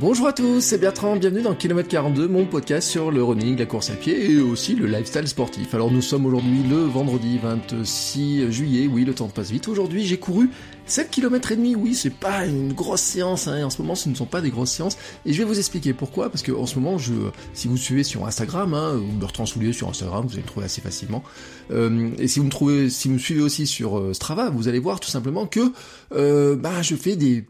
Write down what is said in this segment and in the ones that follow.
Bonjour à tous, c'est Bertrand, bienvenue dans Kilomètre 42, mon podcast sur le running, la course à pied et aussi le lifestyle sportif. Alors nous sommes aujourd'hui le vendredi 26 juillet, oui le temps passe vite. Aujourd'hui j'ai couru 7 km et demi, oui c'est pas une grosse séance, hein. en ce moment ce ne sont pas des grosses séances et je vais vous expliquer pourquoi, parce que en ce moment je, si vous suivez sur Instagram, hein, Bertrand Soulier sur Instagram, vous allez me trouver assez facilement, euh, et si vous me trouvez, si vous me suivez aussi sur euh, Strava, vous allez voir tout simplement que euh, bah, je fais des,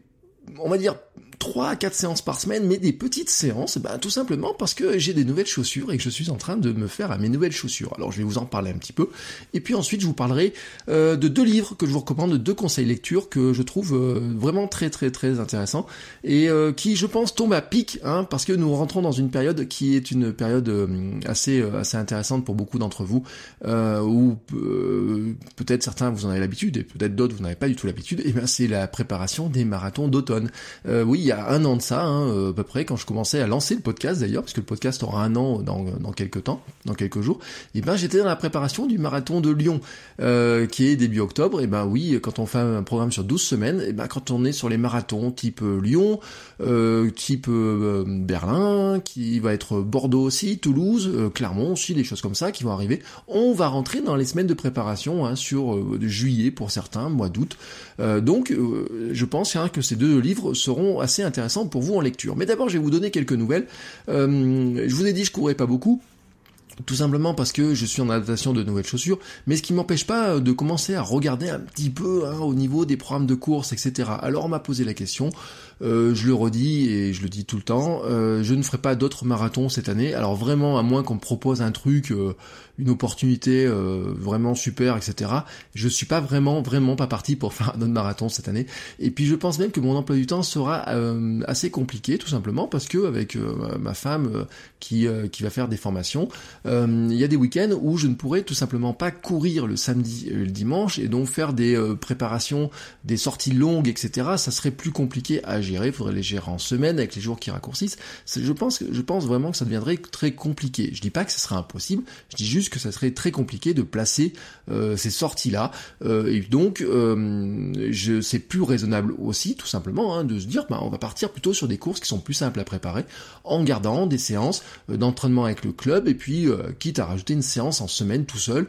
on va dire 3 à 4 séances par semaine, mais des petites séances, bah, tout simplement parce que j'ai des nouvelles chaussures et que je suis en train de me faire à mes nouvelles chaussures. Alors je vais vous en parler un petit peu. Et puis ensuite je vous parlerai euh, de deux livres que je vous recommande, deux conseils lecture que je trouve euh, vraiment très très très intéressants et euh, qui je pense tombent à pic, hein, parce que nous rentrons dans une période qui est une période euh, assez euh, assez intéressante pour beaucoup d'entre vous, euh, où peut-être certains vous en avez l'habitude et peut-être d'autres vous n'avez pas du tout l'habitude. Et bien c'est la préparation des marathons d'automne. Oui, il y a un an de ça, hein, euh, à peu près, quand je commençais à lancer le podcast d'ailleurs, parce que le podcast aura un an dans, dans quelques temps, dans quelques jours, et ben j'étais dans la préparation du marathon de Lyon, euh, qui est début octobre, et ben oui, quand on fait un programme sur 12 semaines, et ben quand on est sur les marathons type euh, Lyon, euh, type euh, Berlin, qui va être Bordeaux aussi, Toulouse, euh, Clermont aussi, des choses comme ça qui vont arriver, on va rentrer dans les semaines de préparation hein, sur juillet pour certains, mois d'août, donc je pense hein, que ces deux livres seront assez intéressant pour vous en lecture. Mais d'abord, je vais vous donner quelques nouvelles. Euh, je vous ai dit, je courais pas beaucoup. Tout simplement parce que je suis en adaptation de nouvelles chaussures, mais ce qui m'empêche pas de commencer à regarder un petit peu hein, au niveau des programmes de course, etc. Alors on m'a posé la question, euh, je le redis et je le dis tout le temps, euh, je ne ferai pas d'autres marathons cette année. Alors vraiment, à moins qu'on me propose un truc, euh, une opportunité vraiment super, etc. Je suis pas vraiment, vraiment pas parti pour faire un autre marathon cette année. Et puis je pense même que mon emploi du temps sera assez compliqué, tout simplement parce que avec ma femme qui qui va faire des formations, il y a des week-ends où je ne pourrai tout simplement pas courir le samedi et le dimanche et donc faire des préparations, des sorties longues, etc. Ça serait plus compliqué à gérer. Il faudrait les gérer en semaine avec les jours qui raccourcissent. Je pense, je pense vraiment que ça deviendrait très compliqué. Je dis pas que ce sera impossible. Je dis juste que ça serait très compliqué de placer euh, ces sorties-là. Euh, et donc, euh, c'est plus raisonnable aussi, tout simplement, hein, de se dire, bah, on va partir plutôt sur des courses qui sont plus simples à préparer, en gardant des séances d'entraînement avec le club, et puis quitte à rajouter une séance en semaine tout seul,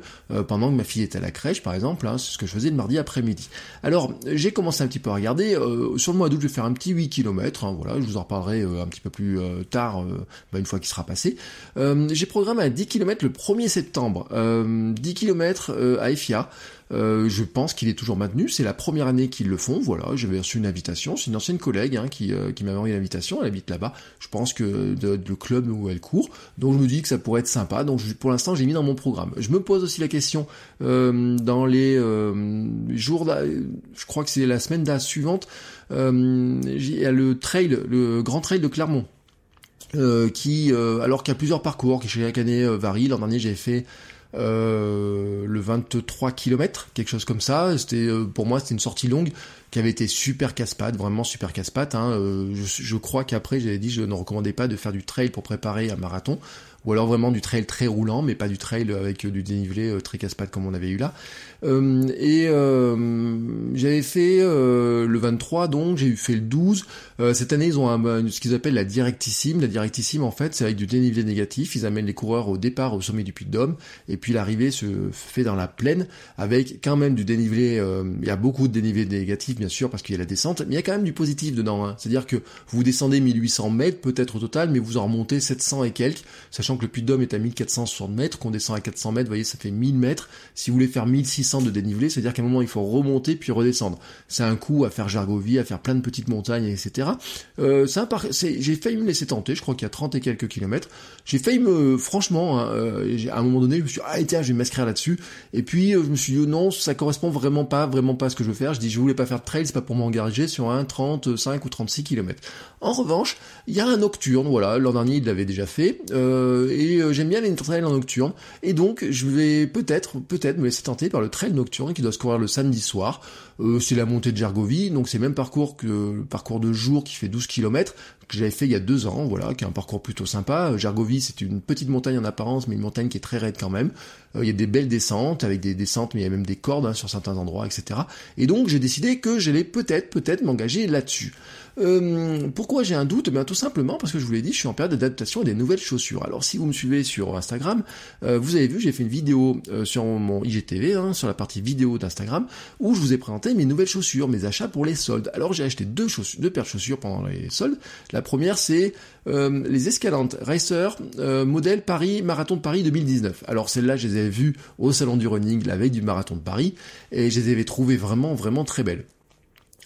pendant que ma fille est à la crèche, par exemple, hein, c'est ce que je faisais le mardi après-midi. Alors, j'ai commencé un petit peu à regarder, sur le mois d'août, je vais faire un petit 8 km, hein, voilà, je vous en reparlerai un petit peu plus tard, bah, une fois qu'il sera passé. j'ai programmé à 10 km le 1er septembre, 10 km à FIA, euh, je pense qu'il est toujours maintenu. C'est la première année qu'ils le font. Voilà, j'avais reçu une invitation. C'est une ancienne collègue hein, qui, euh, qui m'avait envoyé l'invitation. Elle habite là-bas. Je pense que de, le club où elle court. Donc je me dis que ça pourrait être sympa. Donc pour l'instant, j'ai mis dans mon programme. Je me pose aussi la question euh, dans les euh, jours. Je crois que c'est la semaine suivante. Il y a le trail, le grand trail de Clermont. qui, alors qu'il y a plusieurs parcours qui chaque année varient. L'an dernier, j'avais fait euh, le 23 km, quelque chose comme ça. C'était euh, pour moi c'était une sortie longue qui avait été super casse-patte, vraiment super casse-patte. Hein. Euh, je, je, crois qu'après j'avais dit je ne recommandais pas de faire du trail pour préparer un marathon, ou alors vraiment du trail très roulant, mais pas du trail avec du dénivelé très casse-patte comme on avait eu là. Euh, et euh, j'avais fait euh, le 23, donc j'ai fait le 12. cette année, ils ont un, ce qu'ils appellent la directissime. La directissime, en fait, c'est avec du dénivelé négatif. Ils amènent les coureurs au départ au sommet du Puy de Dôme, et puis l'arrivée se fait dans la plaine avec quand même du dénivelé. il y a beaucoup de dénivelé négatif, bien sûr, parce qu'il y a la descente, mais il y a quand même du positif dedans. Hein. C'est-à-dire que vous descendez 1800 mètres peut-être au total, mais vous en remontez 700 et quelques, sachant sachant que le Puy de Dôme est à 1460 mètres, qu'on descend à 400 mètres, vous voyez, ça fait 1000 mètres. Si vous voulez faire 1600 de dénivelé, c'est-à-dire qu'à un moment, il faut remonter puis redescendre. C'est un coup à faire Jargovie, à faire plein de petites montagnes, etc. Euh, j'ai failli me laisser tenter, je crois qu'il y a 30 et quelques kilomètres. J'ai failli me, franchement, hein, euh, à un moment donné, je me suis dit, ah tiens, je vais m'inscrire là-dessus. Et puis, euh, je me suis dit, non, ça correspond vraiment pas, vraiment pas à ce que je veux faire. Je dis, je voulais pas faire de trail, c'est pas pour m'engager sur un 35 ou 36 km. En revanche, il y a un nocturne, voilà, l'an dernier il l'avait déjà fait, et j'aime bien les trails en nocturne, et donc je vais peut-être, peut-être me laisser tenter par le trail nocturne qui doit se courir le samedi soir. Euh, c'est la montée de Jargovie, donc c'est le même parcours que le parcours de jour qui fait 12 km, que j'avais fait il y a deux ans, voilà, qui est un parcours plutôt sympa. Jargovie, c'est une petite montagne en apparence, mais une montagne qui est très raide quand même. Il y a des belles descentes, avec des descentes, mais il y a même des cordes hein, sur certains endroits, etc. Et donc j'ai décidé que j'allais peut-être, peut-être m'engager là-dessus. Euh, pourquoi j'ai un doute? Bien tout simplement parce que je vous l'ai dit, je suis en période d'adaptation à des nouvelles chaussures. Alors si vous me suivez sur Instagram, euh, vous avez vu, j'ai fait une vidéo euh, sur mon IGTV, hein, sur la partie vidéo d'Instagram, où je vous ai présenté mes nouvelles chaussures, mes achats pour les soldes. Alors j'ai acheté deux, chaussures, deux paires de chaussures pendant les soldes. La première c'est les Escalantes Racer modèle Paris Marathon de Paris 2019. Alors celles-là, je les avais vues au salon du running la veille du Marathon de Paris et je les avais trouvées vraiment vraiment très belles.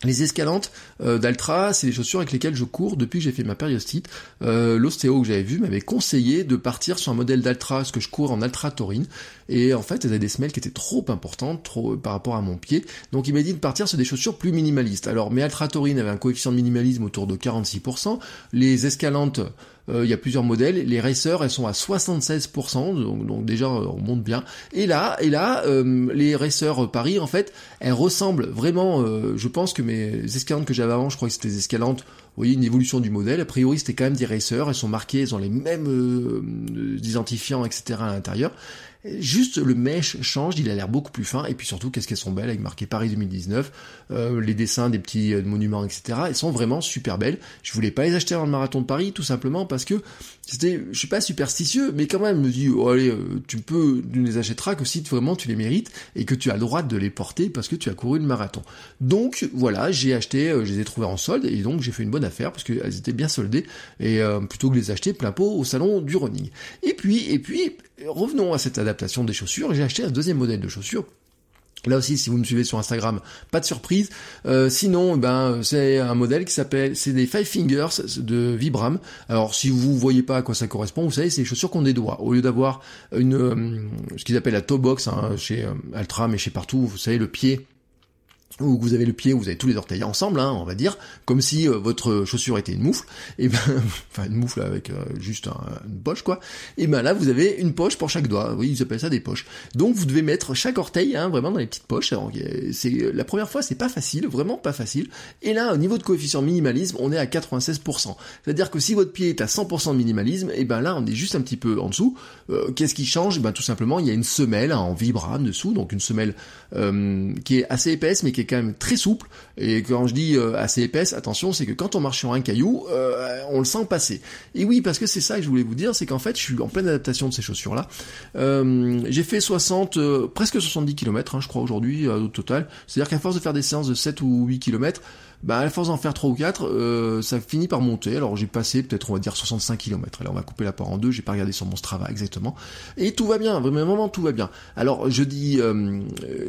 Les escalantes euh, d'Altra, c'est les chaussures avec lesquelles je cours depuis que j'ai fait ma périostite. Euh, L'ostéo que j'avais vu m'avait conseillé de partir sur un modèle d'Altra, parce que je cours en Altra Taurine. Et en fait, elles avaient des semelles qui étaient trop importantes trop, euh, par rapport à mon pied. Donc il m'a dit de partir sur des chaussures plus minimalistes. Alors mes Altra Taurine avaient un coefficient de minimalisme autour de 46%. Les escalantes il y a plusieurs modèles. Les racers, elles sont à 76%, donc, déjà on monte bien. Et là, et là, euh, les racers Paris, en fait, elles ressemblent vraiment. Euh, je pense que mes escalantes que j'avais avant, je crois que c'était des escalantes. Vous voyez une évolution du modèle. A priori, c'était quand même des racers. Elles sont marquées, elles ont les mêmes identifiants, etc. à l'intérieur. Juste le mesh change, il a l'air beaucoup plus fin, et puis surtout, qu'est-ce qu'elles sont belles, avec marqué Paris 2019, euh, les dessins des petits euh, monuments, etc. Elles sont vraiment super belles. Je voulais pas les acheter avant le marathon de Paris, tout simplement parce que c'était, je suis pas superstitieux, mais quand même, je me dis, oh, allez, euh, tu peux, tu ne les achèteras que si vraiment tu les mérites, et que tu as le droit de les porter parce que tu as couru le marathon. Donc, voilà, j'ai acheté, je les ai trouvés en solde, et donc j'ai fait une bonne affaire, parce qu'elles étaient bien soldées, et plutôt que les acheter plein pot au salon du running. Et puis, et puis, revenons à cette adaptation des chaussures. J'ai acheté un deuxième modèle de chaussures Là aussi, si vous me suivez sur Instagram, pas de surprise. Euh, sinon, ben c'est un modèle qui s'appelle, c'est des Five Fingers de Vibram. Alors, si vous voyez pas à quoi ça correspond, vous savez, c'est les chaussures qu'on des doigts. Au lieu d'avoir une, euh, ce qu'ils appellent la toe box hein, chez euh, Altra, mais chez partout, vous savez, le pied où vous avez le pied, où vous avez tous les orteils ensemble, hein, on va dire, comme si euh, votre chaussure était une moufle, et ben, enfin une moufle avec euh, juste une poche quoi, et ben là vous avez une poche pour chaque doigt, oui ils appellent ça des poches. Donc vous devez mettre chaque orteil hein, vraiment dans les petites poches. C'est la première fois c'est pas facile, vraiment pas facile. Et là au niveau de coefficient minimalisme, on est à 96%. C'est-à-dire que si votre pied est à 100% de minimalisme, et ben là on est juste un petit peu en dessous. Euh, qu'est-ce qui change? Ben tout simplement il y a une semelle hein, en vibram dessous, donc une semelle qui est assez épaisse mais qui est quand même très souple. Et quand je dis euh, assez épaisse, attention, c'est que quand on marche sur un caillou, euh, on le sent passer. Et oui, parce que c'est ça que je voulais vous dire, c'est qu'en fait, je suis en pleine adaptation de ces chaussures-là. Euh, j'ai fait 60, presque 70 km, hein, je crois aujourd'hui au total. C'est-à-dire qu'à force de faire des séances de 7 ou 8 km, bah à force d'en faire 3 ou 4, euh, ça finit par monter. Alors j'ai passé peut-être on va dire 65 km. Là on va couper la part en deux, j'ai pas regardé sur mon Strava exactement. Et tout va bien, vraiment tout va bien. Alors je dis, euh,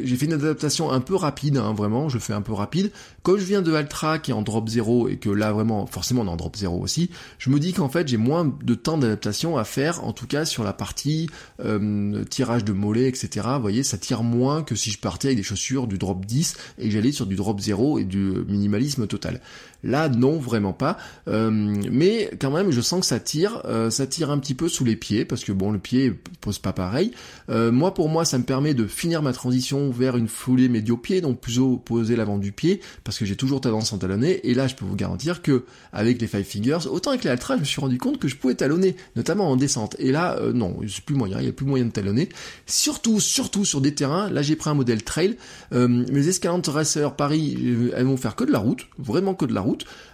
j'ai fait une adaptation un peu rapide, hein, vraiment, je fais un peu rapide. Comme je viens de Altra qui est en drop 0 et que là vraiment, forcément on est en drop 0 aussi, je me dis qu'en fait j'ai moins de temps d'adaptation à faire, en tout cas sur la partie euh, tirage de mollet, etc. Vous voyez, ça tire moins que si je partais avec des chaussures du drop 10 et j'allais sur du drop 0 et du minimal total. Là, non, vraiment pas. Euh, mais quand même, je sens que ça tire, euh, ça tire un petit peu sous les pieds, parce que bon, le pied pose pas pareil. Euh, moi, pour moi, ça me permet de finir ma transition vers une foulée médio-pied, donc plutôt poser l'avant du pied, parce que j'ai toujours tendance à talonner. Et là, je peux vous garantir que avec les Five Fingers, autant avec les Altra, je me suis rendu compte que je pouvais talonner, notamment en descente. Et là, non, c'est plus moyen, il y a plus moyen de talonner. Surtout, surtout sur des terrains. Là, j'ai pris un modèle trail. mes Escalantes Racer Paris, elles vont faire que de la route, vraiment que de la route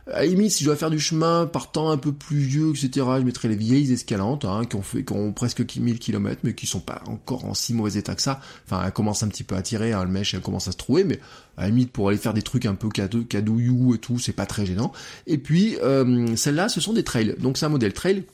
à la limite, si je dois faire du chemin partant un peu plus vieux, etc., je mettrai les vieilles escalantes, hein, qui ont fait, qui ont presque 1000 km, mais qui sont pas encore en si mauvais état que ça. Enfin, elles commencent un petit peu à tirer, hein, le mèche, elle commence à se trouver, mais à la limite, pour aller faire des trucs un peu cadouillou et tout, c'est pas très gênant. Et puis, euh, celles-là, ce sont des trails. Donc c'est un modèle trail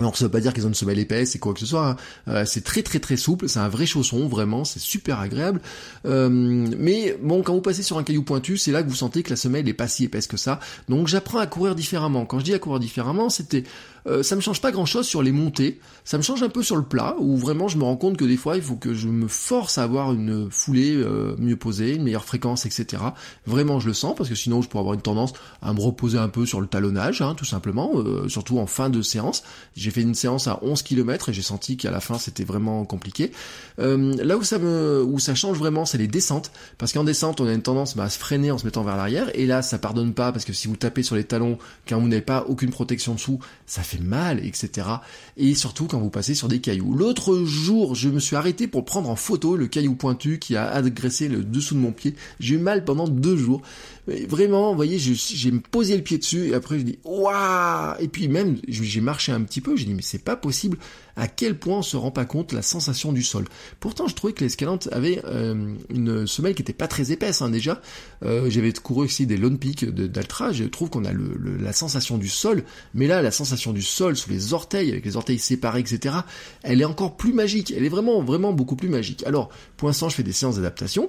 Alors ça veut pas dire qu'ils ont une semelle épaisse et quoi que ce soit. Hein. Euh, c'est très très très souple, c'est un vrai chausson, vraiment, c'est super agréable. Euh, mais bon, quand vous passez sur un caillou pointu, c'est là que vous sentez que la semelle n'est pas si épaisse que ça. Donc j'apprends à courir différemment. Quand je dis à courir différemment, c'était euh, ça me change pas grand chose sur les montées, ça me change un peu sur le plat, où vraiment je me rends compte que des fois il faut que je me force à avoir une foulée euh, mieux posée, une meilleure fréquence, etc. Vraiment je le sens, parce que sinon je pourrais avoir une tendance à me reposer un peu sur le talonnage, hein, tout simplement, euh, surtout en fin de séance. J'ai fait une séance à 11 km et j'ai senti qu'à la fin c'était vraiment compliqué. là où ça me, où ça change vraiment, c'est les descentes, parce qu'en descente on a une tendance bah, à se freiner en se mettant vers l'arrière, et là ça pardonne pas, parce que si vous tapez sur les talons quand vous n'avez pas aucune protection dessous, ça fait mal, etc. Et surtout quand vous passez sur des cailloux. L'autre jour, je me suis arrêté pour prendre en photo le caillou pointu qui a agressé le dessous de mon pied. J'ai eu mal pendant deux jours. vraiment, voyez, j'ai posé le pied dessus et après je dis waouh Et puis même, j'ai marché un petit peu, j'ai dit mais c'est pas possible à quel point on se rend pas compte la sensation du sol. Pourtant, je trouvais que l'escalante avait euh, une semelle qui était pas très épaisse hein, déjà. Euh, j'avais couru aussi des Lone Peak d'Altra, je trouve qu'on a la sensation du sol, mais là, la sensation du sol sous les orteils, avec les orteils séparés, etc., elle est encore plus magique. Elle est vraiment, vraiment beaucoup plus magique. Alors, pour l'instant, je fais des séances d'adaptation.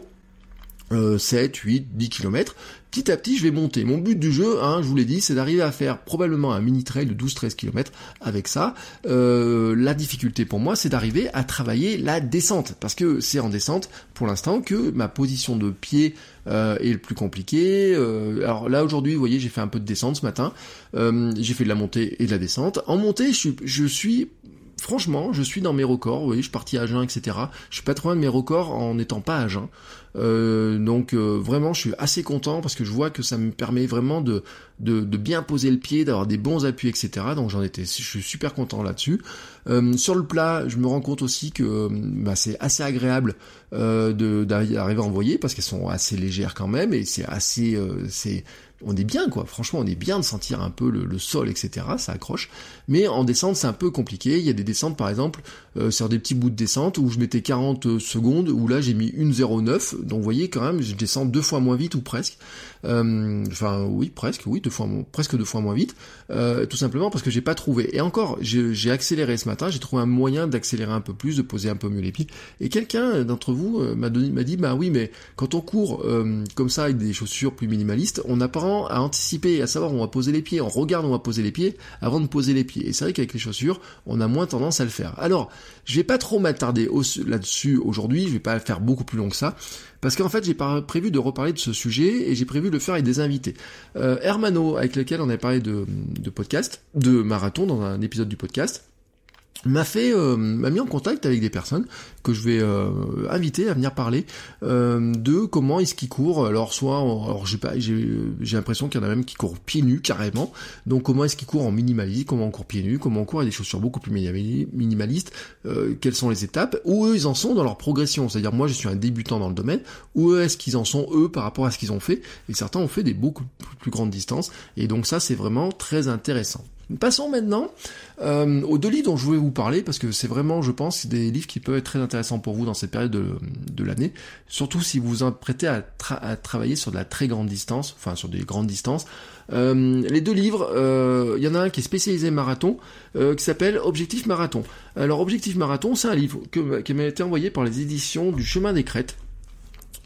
7, 8, 10 km. Petit à petit, je vais monter. Mon but du jeu, hein, je vous l'ai dit, c'est d'arriver à faire probablement un mini trail de 12-13 km avec ça. Euh, la difficulté pour moi, c'est d'arriver à travailler la descente, parce que c'est en descente, pour l'instant, que ma position de pied euh, est le plus compliqué. Euh, alors là, aujourd'hui, vous voyez, j'ai fait un peu de descente ce matin. j'ai fait de la montée et de la descente. En montée, je suis, je suis franchement, je suis dans mes records. Oui, je suis parti à Agen, etc. Je suis pas trop loin de mes records en n'étant pas à. Euh, donc euh, vraiment, je suis assez content parce que je vois que ça me permet vraiment de, de, bien poser le pied, d'avoir des bons appuis, etc. Donc j'en étais, je suis super content là-dessus. Euh, sur le plat, je me rends compte aussi que bah, c'est assez agréable d'arriver à envoyer parce qu'elles sont assez légères quand même et c'est assez, c'est on est bien quoi, franchement on est bien de sentir un peu le, sol, etc. Ça accroche. Mais en descente c'est un peu compliqué. Il y a des descentes par exemple euh, sur des petits bouts de descente où je mettais 40 secondes, où là j'ai mis une 0,9. Donc vous voyez quand même je descends deux fois moins vite ou presque. Euh, enfin oui presque, oui deux fois presque deux fois moins vite. Euh, tout simplement parce que j'ai pas trouvé. Et encore j'ai accéléré ce matin, j'ai trouvé un moyen d'accélérer un peu plus, de poser un peu mieux les pieds. Et quelqu'un d'entre vous m'a m'a dit bah oui mais quand on court comme ça avec des chaussures plus minimalistes, on à anticiper, à savoir où on va poser les pieds, on regarde où on va poser les pieds avant de poser les pieds. Et c'est vrai qu'avec les chaussures, on a moins tendance à le faire. Alors, je vais pas trop m'attarder là-dessus aujourd'hui, je vais pas faire beaucoup plus long que ça, parce qu'en fait j'ai prévu de reparler de ce sujet et j'ai prévu de le faire avec des invités. Euh, Hermano, avec lequel on avait parlé de podcast, de marathon dans un épisode du podcast, m'a fait euh, m'a mis en contact avec des personnes que je vais euh, inviter à venir parler euh, de comment est-ce qu'ils courent. Alors soit alors j'ai pas j'ai j'ai l'impression qu'il y en a même qui courent pieds nus carrément. Donc comment est-ce qu'ils courent en minimaliste comment on court pieds nus comment on court avec des chaussures beaucoup plus minimalistes quelles sont les étapes où eux ils en sont dans leur progression. C'est-à-dire moi je suis un débutant dans le domaine où est-ce qu'ils en sont eux par rapport à ce qu'ils ont fait? Et certains ont fait des beaucoup plus grandes distances. Et donc ça c'est vraiment très intéressant Passons maintenant euh, aux deux livres dont je voulais vous parler, parce que c'est vraiment, je pense, des livres qui peuvent être très intéressants pour vous dans cette période de, l'année, surtout si vous vous apprêtez à, travailler sur de la très grande distance, enfin sur des grandes distances. Euh, les deux livres, euh, il y en a un qui est spécialisé marathon, qui s'appelle Objectif Marathon. Alors Objectif Marathon, c'est un livre qui m'a été envoyé par les éditions du Chemin des Crêtes.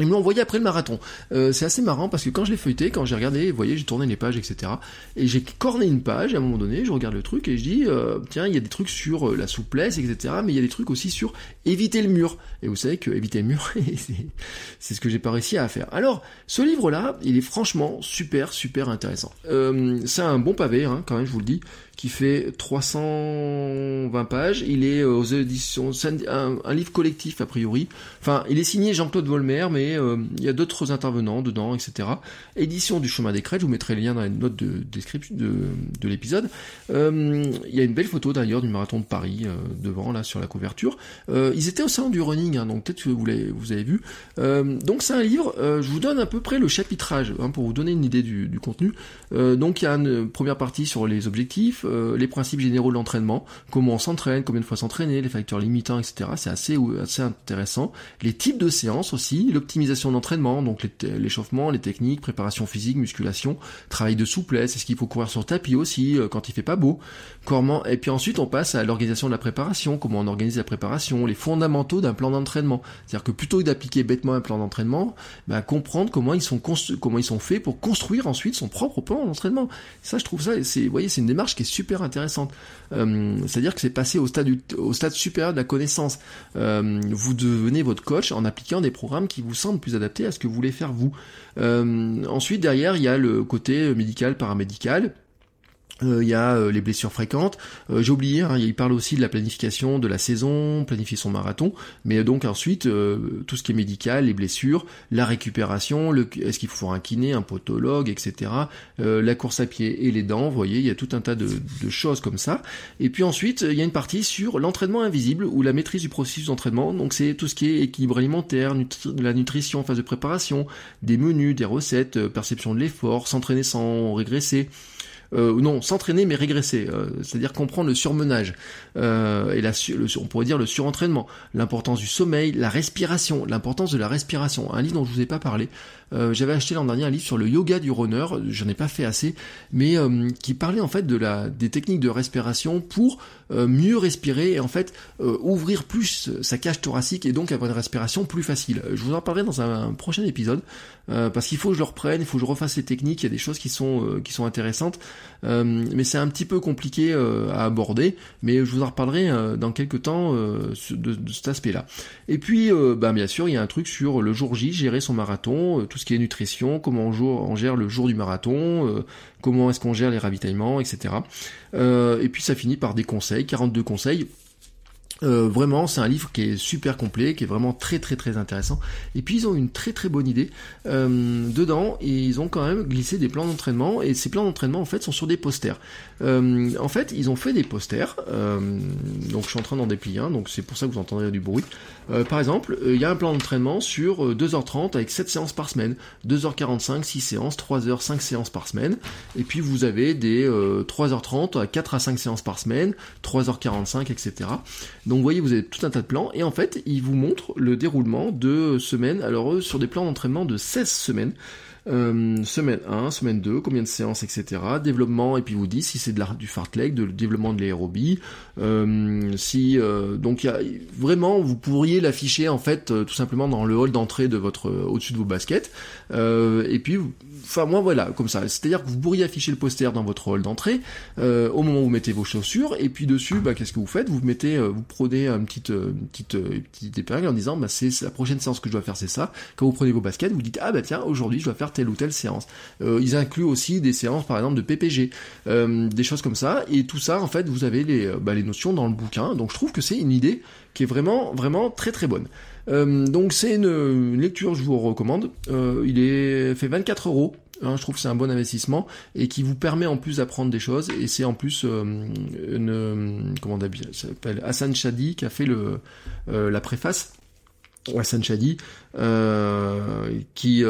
Ils me l'ont envoyé après le marathon. Euh, c'est assez marrant parce que quand je l'ai feuilleté, quand j'ai regardé, vous voyez, j'ai tourné les pages, etc. Et j'ai corné une page à un moment donné, je regarde le truc et je dis, euh, tiens, il y a des trucs sur euh, la souplesse, etc. Mais il y a des trucs aussi sur éviter le mur. Et vous savez que éviter le mur, c'est ce que j'ai pas réussi à faire. Alors, ce livre-là, il est franchement super, super intéressant. c'est un bon pavé, hein, quand même, je vous le dis qui fait 320 pages. Il est aux éditions, un, un, livre collectif a priori. Enfin, il est signé Jean-Claude Volmer, mais euh, il y a d'autres intervenants dedans, etc. Édition du Chemin des Crêtes. Je vous mettrai le lien dans les notes de description de, de l'épisode. Euh, il y a une belle photo d'ailleurs du marathon de Paris devant là sur la couverture. ils étaient au salon du running, hein, donc peut-être que vous, vous avez vu. donc c'est un livre. je vous donne à peu près le chapitrage hein, pour vous donner une idée du, du contenu. donc il y a une première partie sur les objectifs les principes généraux de l'entraînement, comment on s'entraîne, combien de fois s'entraîner, les facteurs limitants, etc. C'est assez, assez intéressant. Les types de séances aussi, l'optimisation d'entraînement, donc l'échauffement, les, techniques, préparation physique, musculation, travail de souplesse, est-ce qu'il faut courir sur tapis aussi quand il fait pas beau, comment, et puis ensuite on passe à l'organisation de la préparation, comment on organise la préparation, les fondamentaux d'un plan d'entraînement. C'est-à-dire que plutôt que d'appliquer bêtement un plan d'entraînement, bah, comprendre comment ils sont comment ils sont faits pour construire ensuite son propre plan d'entraînement. Ça, je trouve ça, c'est, voyez, c'est une démarche qui est super intéressante. Euh, c'est-à-dire que c'est passé au stade au stade supérieur de la connaissance. Euh, vous devenez votre coach en appliquant des programmes qui vous plus adaptés à ce que vous voulez faire vous. Euh, ensuite, derrière, il y a le côté médical, paramédical euh, il y a euh, les blessures fréquentes. Euh, j'ai oublié, hein, il parle aussi de la planification de la saison, planifier son marathon, mais donc ensuite tout ce qui est médical, les blessures, la récupération, est-ce qu'il faut un kiné, un podologue, etc. la course à pied et les dents, vous voyez, il y a tout un tas de, de choses comme ça. Et puis ensuite, il y a une partie sur l'entraînement invisible ou la maîtrise du processus d'entraînement. Donc c'est tout ce qui est équilibre alimentaire, la nutrition, phase de préparation, des menus, des recettes, perception de l'effort, s'entraîner sans régresser euh, non, s'entraîner mais régresser, euh, c'est-à-dire comprendre le surmenage euh, et la, on pourrait dire le surentraînement, l'importance du sommeil, la respiration, l'importance de la respiration. Un livre dont je vous ai pas parlé. Euh, j'avais acheté l'an dernier un livre sur le yoga du runner, j'en ai pas fait assez, mais euh, qui parlait en fait de la des techniques de respiration pour mieux respirer et en fait ouvrir plus sa cage thoracique et donc avoir une respiration plus facile. Je vous en parlerai dans un, prochain épisode parce qu'il faut que je le reprenne, il faut que je refasse les techniques, il y a des choses qui sont qui sont intéressantes. Euh, mais c'est un petit peu compliqué euh, à aborder, mais je vous en reparlerai euh, dans quelques temps de, de, cet aspect-là. Et puis, bah, bien sûr, il y a un truc sur le jour J, gérer son marathon, tout ce qui est nutrition, comment on, on gère le jour du marathon, comment est-ce qu'on gère les ravitaillements, etc. et puis ça finit par des conseils, 42 conseils euh, vraiment, c'est un livre qui est super complet, qui est vraiment très très très intéressant. Et puis ils ont une très très bonne idée euh, dedans. Ils ont quand même glissé des plans d'entraînement. Et ces plans d'entraînement en fait sont sur des posters. Euh, en fait, ils ont fait des posters. donc je suis en train d'en déplier un. Donc c'est pour ça que vous entendrez du bruit. par exemple, il y a un plan d'entraînement sur 2h30 avec 7 séances par semaine, 2h45, 6 séances, 3h, 5 séances par semaine. Et puis vous avez des 3h30 à 4 à 5 séances par semaine, 3h45, etc. Donc vous voyez, vous avez tout un tas de plans, et en fait, il vous montre le déroulement de semaines, alors eux, sur des plans d'entraînement de 16 semaines. Euh, semaine 1, semaine 2, combien de séances, etc. Développement, et puis vous dit si c'est du fartlek, de développement de l'aérobie. Euh, si euh, donc vraiment, vous pourriez l'afficher en fait tout simplement dans le hall d'entrée de votre au-dessus de vos baskets. et puis enfin moi voilà, comme ça. C'est-à-dire que vous pourriez afficher le poster dans votre hall d'entrée au moment où vous mettez vos chaussures, et puis dessus, bah, qu'est-ce que vous faites? Vous mettez, vous prenez une petite, petite, petite épingle en disant, bah, c'est la prochaine séance que je dois faire, c'est ça. Quand vous prenez vos baskets, vous dites, ah bah tiens, aujourd'hui je dois faire telle ou telle séance. ils incluent aussi des séances, par exemple, de PPG, des choses comme ça, et tout ça, en fait, vous avez les, bah, les notions dans le bouquin. Donc je trouve que c'est une idée qui est vraiment, vraiment très très bonne. Euh, donc c'est une, lecture, je vous recommande. Euh, il est fait 24 euros. Hein, je trouve que c'est un bon investissement et qui vous permet en plus d'apprendre des choses. Et c'est en plus euh, une comment s'appelle Hassan Chadi qui a fait le la préface. Hassan Chadi, qui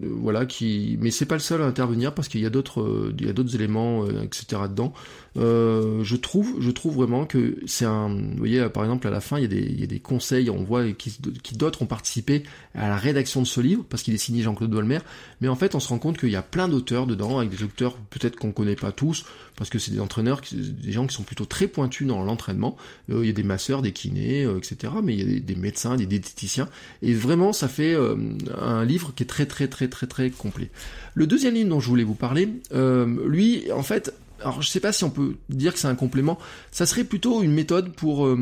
voilà, qui, mais c'est pas le seul à intervenir parce qu'il y a d'autres, il y a d'autres éléments, etc. dedans. Euh, je trouve, je trouve vraiment que c'est un, vous voyez, par exemple à la fin, il y a des, il y a des conseils, on voit qui, d'autres ont participé à la rédaction de ce livre parce qu'il est signé Jean-Claude Dolmer, mais en fait, on se rend compte qu'il y a plein d'auteurs dedans, avec des auteurs peut-être qu'on connaît pas tous, parce que c'est des entraîneurs, des gens qui sont plutôt très pointus dans l'entraînement. Euh, il y a des masseurs, des kinés, euh, etc. Mais il y a des, médecins, des diététiciens, et vraiment, ça fait un livre qui est très très très très très complet. Le deuxième livre dont je voulais vous parler, lui, en fait, alors je sais pas si on peut dire que c'est un complément, ça serait plutôt une méthode pour euh,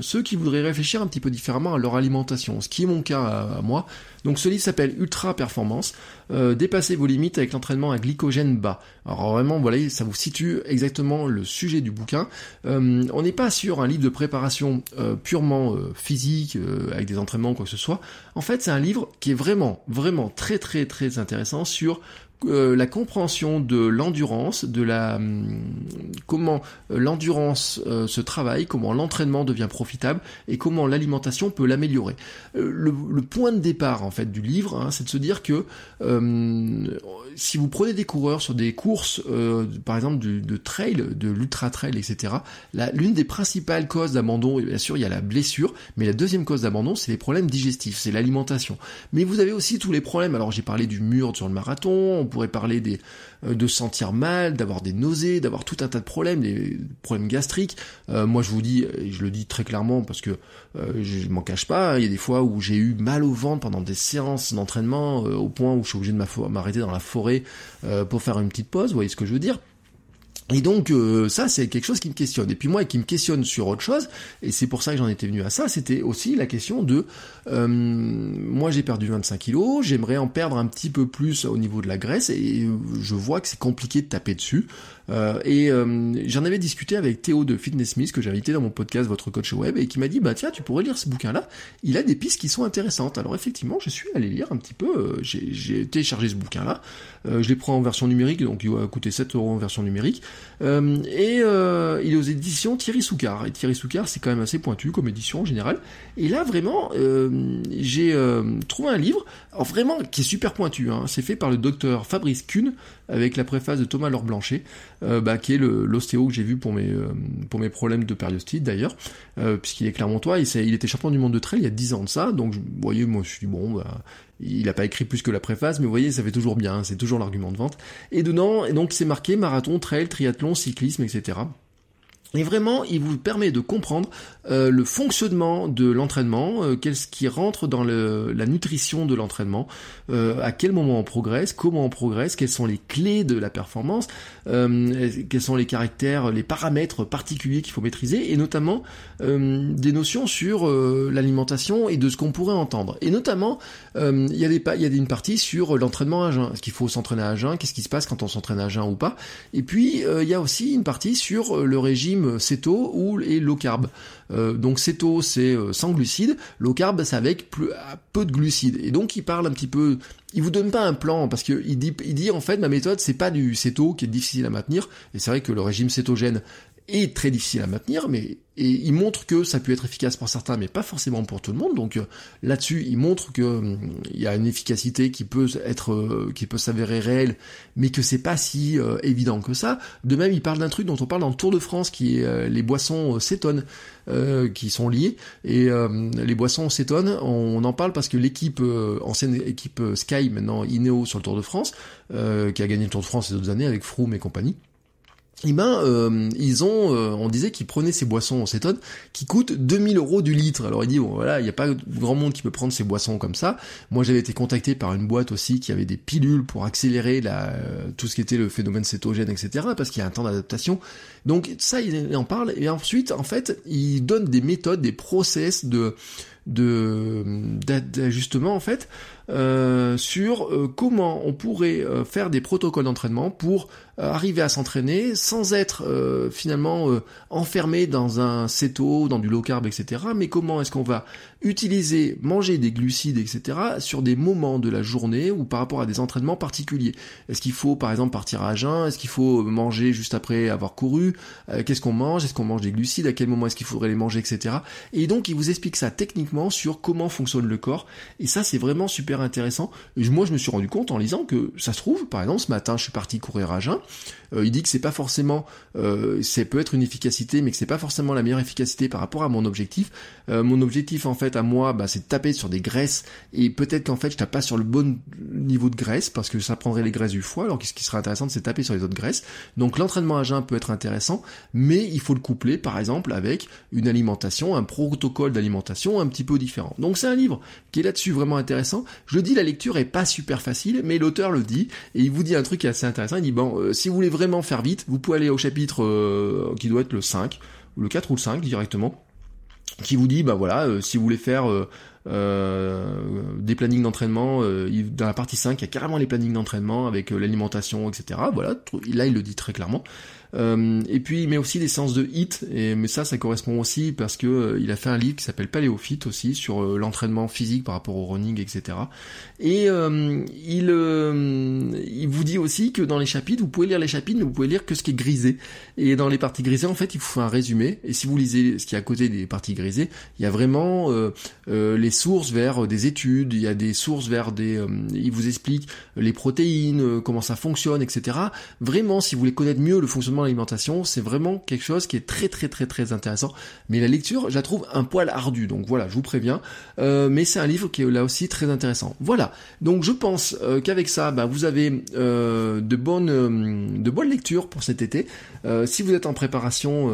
ceux qui voudraient réfléchir un petit peu différemment à leur alimentation, ce qui est mon cas à, moi. Donc ce livre s'appelle Ultra Performance, euh, dépasser vos limites avec l'entraînement à glycogène bas. Alors vraiment, voilà, ça vous situe exactement le sujet du bouquin. Euh, on n'est pas sur un livre de préparation purement physique, avec des entraînements quoi que ce soit. En fait, c'est un livre qui est vraiment, vraiment très très très intéressant sur euh, la compréhension de l'endurance, de la hum, comment euh, l'endurance euh, se travaille, comment l'entraînement devient profitable et comment l'alimentation peut l'améliorer. Le, point de départ fait du livre, hein, c'est de se dire que si vous prenez des coureurs sur des courses, par exemple de trail, de l'ultra trail, etc., l'une des principales causes d'abandon, bien sûr il y a la blessure, mais la deuxième cause d'abandon c'est les problèmes digestifs, c'est l'alimentation. Mais vous avez aussi tous les problèmes. Alors j'ai parlé du mur sur le marathon, on pourrait parler des euh, de sentir mal, d'avoir des nausées, d'avoir tout un tas de problèmes, des problèmes gastriques. Euh, moi, je vous dis, je le dis très clairement parce que euh, je m'en cache pas, il y a des fois où j'ai eu mal au ventre pendant des séances d'entraînement au point où je suis obligé de m'arrêter dans la forêt pour faire une petite pause. Vous voyez ce que je veux dire? Et donc euh, ça c'est quelque chose qui me questionne. Et puis moi qui me questionne sur autre chose, et c'est pour ça que j'en étais venu à ça, c'était aussi la question de euh, moi j'ai perdu 25 kilos, j'aimerais en perdre un petit peu plus au niveau de la graisse, et je vois que c'est compliqué de taper dessus. Euh, et j'en avais discuté avec Théo de Fitness Smith que j'ai invité dans mon podcast Votre Coach Web et qui m'a dit bah tiens tu pourrais lire ce bouquin là, il a des pistes qui sont intéressantes. Alors effectivement je suis allé lire un petit peu, j'ai téléchargé ce bouquin là, je l'ai pris en version numérique donc il va coûter 7 euros en version numérique. Euh, et euh, il est aux éditions Thierry Soucard. Et Thierry Soucard, c'est quand même assez pointu comme édition en général. Et là, vraiment, euh, j'ai trouvé un livre, vraiment, qui est super pointu. Hein. C'est fait par le docteur Fabrice Kuhn, avec la préface de Thomas Laure Blanchet, bah, qui est l'ostéo que j'ai vu pour mes, pour mes problèmes de périostite d'ailleurs, puisqu'il est clermontois, il, il était champion du monde de trail il y a 10 ans de ça, donc vous voyez, moi je suis bon, bah, il n'a pas écrit plus que la préface, mais vous voyez, ça fait toujours bien, hein, c'est toujours l'argument de vente. Et dedans, et donc c'est marqué marathon, trail, triathlon, cyclisme, etc. Et vraiment, il vous permet de comprendre euh, le fonctionnement de l'entraînement, euh, qu'est-ce qui rentre dans le, la nutrition de l'entraînement, euh, à quel moment on progresse, comment on progresse, quelles sont les clés de la performance, quels sont les caractères, les paramètres particuliers qu'il faut maîtriser, et notamment des notions sur l'alimentation et de ce qu'on pourrait entendre. Et notamment, il y a y a une partie sur l'entraînement à jeun. Est-ce qu'il faut s'entraîner à jeun? Qu'est-ce qui se passe quand on s'entraîne à jeun ou pas? Et puis il y a aussi une partie sur le régime céto ou et low carb. Euh, donc céto c'est euh, sans glucides, low carb c'est avec plus, peu de glucides. Et donc il parle un petit peu, il vous donne pas un plan parce que il dit, dit en fait ma méthode c'est pas du céto qui est difficile à maintenir. Et c'est vrai que le régime cétogène est très difficile à maintenir, mais et il montre que ça peut être efficace pour certains, mais pas forcément pour tout le monde. Donc euh, là-dessus, il montre que euh, il y a une efficacité qui peut être, euh, qui peut s'avérer réelle, mais que c'est pas si évident que ça. De même, il parle d'un truc dont on parle dans le Tour de France, qui est les boissons cétones, qui sont liées. Et les boissons cétones, on, en parle parce que l'équipe ancienne équipe Sky, maintenant Ineo sur le Tour de France, qui a gagné le Tour de France ces autres années avec Froome et compagnie eh ben, euh, ils ont, euh, on disait qu'ils prenaient ces boissons en cétone qui coûtent 2000 euros du litre. Alors il dit, bon voilà, il n'y a pas grand monde qui peut prendre ces boissons comme ça. Moi j'avais été contacté par une boîte aussi qui avait des pilules pour accélérer la, euh, tout ce qui était le phénomène cétogène, etc. Parce qu'il y a un temps d'adaptation. Donc ça, il en parle. Et ensuite, en fait, il donne des méthodes, des process de d'ajustement en fait euh, sur euh, comment on pourrait euh, faire des protocoles d'entraînement pour arriver à s'entraîner sans être finalement enfermé dans un céto, dans du low carb, etc. Mais comment est-ce qu'on va utiliser, manger des glucides, etc. sur des moments de la journée ou par rapport à des entraînements particuliers? Est-ce qu'il faut par exemple partir à jeun? Est-ce qu'il faut manger juste après avoir couru? Qu'est-ce qu'on mange? Est-ce qu'on mange des glucides? À quel moment est-ce qu'il faudrait les manger, etc. Et donc il vous explique ça techniquement sur comment fonctionne le corps. Et ça c'est vraiment super intéressant. Et moi, je me suis rendu compte en lisant que ça se trouve, par exemple, ce matin, je suis parti courir à jeun. Euh, il dit que c'est pas forcément, euh, c'est peut être une efficacité, mais que c'est pas forcément la meilleure efficacité par rapport à mon objectif. Euh, mon objectif, en fait, à moi, bah, c'est de taper sur des graisses et peut-être qu'en fait, je tape pas sur le bon niveau de graisse parce que ça prendrait les graisses du foie. Alors, ce qui serait intéressant, c'est taper sur les autres graisses. Donc, l'entraînement à jeun peut être intéressant, mais il faut le coupler, par exemple, avec une alimentation, un protocole d'alimentation un petit peu différent. Donc, c'est un livre qui est là-dessus vraiment intéressant. Je dis, la lecture est pas super facile, mais l'auteur le dit, et il vous dit un truc assez intéressant. Il dit, bon, euh, si vous voulez vraiment faire vite, vous pouvez aller au chapitre euh, qui doit être le 5, ou le 4 ou le 5 directement, qui vous dit, bah voilà, euh, si vous voulez faire des plannings d'entraînement, dans la partie 5, il y a carrément les plannings d'entraînement avec l'alimentation, etc. Voilà, là il le dit très clairement. Euh, et puis il met aussi des séances de hit, et mais ça, ça correspond aussi parce que euh, il a fait un livre qui s'appelle Paléophyte aussi sur euh, l'entraînement physique par rapport au running, etc. Et il il vous dit aussi que dans les chapitres, vous pouvez lire les chapitres, mais vous pouvez lire que ce qui est grisé. Et dans les parties grisées, en fait, il faut faire un résumé. Et si vous lisez ce qui est à côté des parties grisées, il y a vraiment euh, les sources vers des études, il y a des sources vers des... Euh, il vous explique les protéines, comment ça fonctionne, etc. Vraiment, si vous voulez connaître mieux le fonctionnement l'alimentation, c'est vraiment quelque chose qui est très très très très intéressant. Mais la lecture, je la trouve un poil ardue. Donc voilà, je vous préviens. mais c'est un livre qui est là aussi très intéressant. Voilà. Donc je pense qu'avec ça, bah, vous avez de bonnes de bonnes lectures pour cet été. si vous êtes en préparation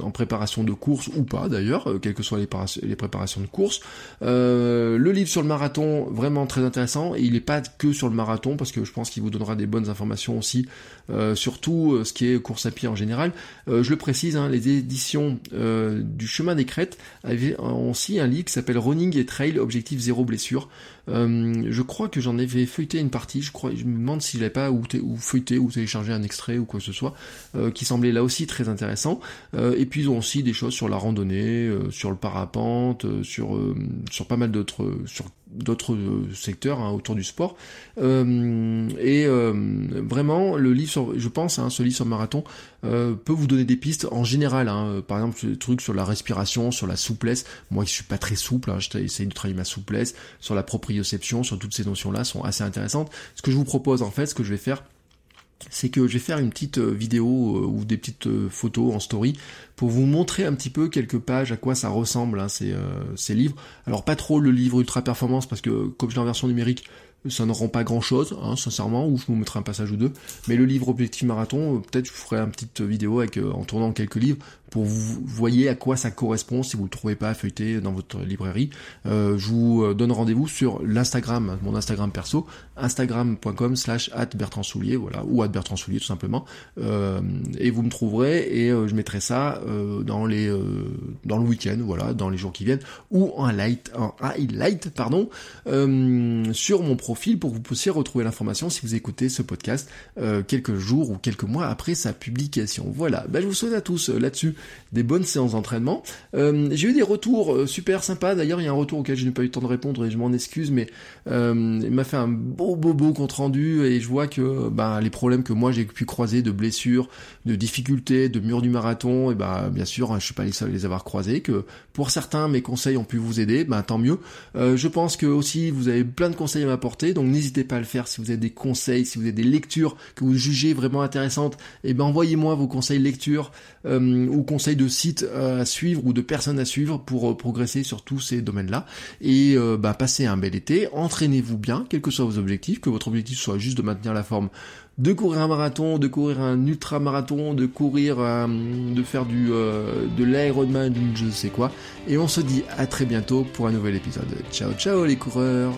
en préparation de course ou pas d'ailleurs, quelles que soient les, préparations de course. Euh, le livre sur le marathon, vraiment très intéressant, et il n'est pas que sur le marathon, parce que je pense qu'il vous donnera des bonnes informations aussi, euh, surtout euh, ce qui est course à pied en général. je le précise, hein, les éditions du chemin des crêtes avaient aussi un livre qui s'appelle Running et Trail, objectif zéro blessure. je crois que j'en avais feuilleté une partie, je me demande si je pas ou, ou feuilleté ou téléchargé un extrait ou quoi que ce soit, qui semblait là aussi très intéressant. et puis ils ont aussi des choses sur la randonnée, sur le parapente, euh, sur, euh, pas mal d'autres d'autres euh, secteurs hein, autour du sport. et vraiment, le livre, je pense, hein, ce livre sur marathon peut vous donner des pistes en général. Hein, par exemple, des trucs sur la respiration, sur la souplesse. Moi, je suis pas très souple, hein, j'essaie de travailler ma souplesse, sur la proprioception, sur toutes ces notions-là sont assez intéressantes. Ce que je vous propose, en fait, ce que je vais faire, c'est que je vais faire une petite euh, vidéo euh, ou des petites euh, photos en story pour vous montrer un petit peu quelques pages à quoi ça ressemble hein, ces, livres. Alors pas trop le livre ultra performance parce que comme je l'ai en version numérique, ça ne rend pas grand chose, hein, sincèrement, ou je vous mettrai un passage ou deux. Mais le livre Objectif Marathon, peut-être je ferai une petite vidéo en tournant quelques livres pour vous voyez à quoi ça correspond si vous le trouvez pas feuilleté dans votre librairie. Euh, je vous euh, donne rendez-vous sur l'Instagram, mon Instagram perso, instagram.com slash Bertrand Soulier, voilà, ou at Bertrand Soulier tout simplement. Euh, et vous me trouverez et je mettrai ça dans les dans le week-end, voilà, dans les jours qui viennent, ou en light, en highlight, pardon, sur mon profil pour que vous puissiez retrouver l'information si vous écoutez ce podcast quelques jours ou quelques mois après sa publication. Voilà, ben, je vous souhaite à tous là-dessus des bonnes séances d'entraînement. Euh, j'ai eu des retours euh, super sympas. D'ailleurs, il y a un retour auquel je n'ai pas eu le temps de répondre et je m'en excuse, mais euh, il m'a fait un beau beau beau compte rendu et je vois que bah, les problèmes que moi j'ai pu croiser de blessures, de difficultés, de murs du marathon, et bah bien sûr, hein, je suis pas les seuls à les avoir croisés. Que pour certains, mes conseils ont pu vous aider, bah tant mieux. je pense que aussi vous avez plein de conseils à m'apporter, donc n'hésitez pas à le faire si vous avez des conseils, si vous avez des lectures que vous jugez vraiment intéressantes. Et ben envoyez-moi vos conseils lecture ou conseils de sites euh, à suivre ou de personnes à suivre pour euh, progresser sur tous ces domaines-là. Et euh, bah, passez un bel été, entraînez-vous bien, quels que soient vos objectifs, que votre objectif soit juste de maintenir la forme de courir un marathon, de courir un ultra-marathon, de courir, de faire du de l'Ironman, je ne sais quoi. Et on se dit à très bientôt pour un nouvel épisode. Ciao ciao les coureurs